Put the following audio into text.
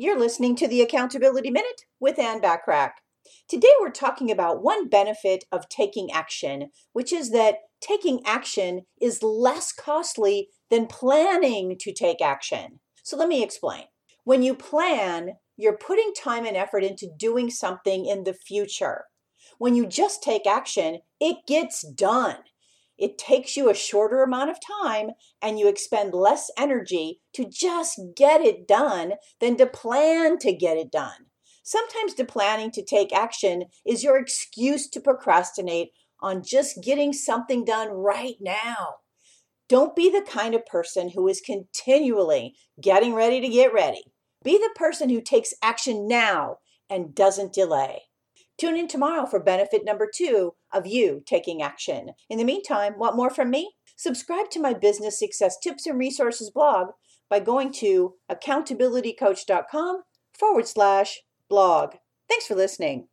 You're listening to the Accountability Minute with Ann Bachrach. Today we're talking about one benefit of taking action, which is that taking action is less costly than planning to take action. So let me explain. When you plan, you're putting time and effort into doing something in the future. When you just take action, it gets done. It takes you a shorter amount of time and you expend less energy to just get it done than to plan to get it done. Sometimes the planning to take action is your excuse to procrastinate on just getting something done right now. Don't be the kind of person who is continually getting ready to get ready. Be the person who takes action now and doesn't delay. Tune in tomorrow for benefit number two of you taking action. In the meantime, want more from me? Subscribe to my business success tips and resources blog by going to accountabilitycoach.com forward slash blog. Thanks for listening.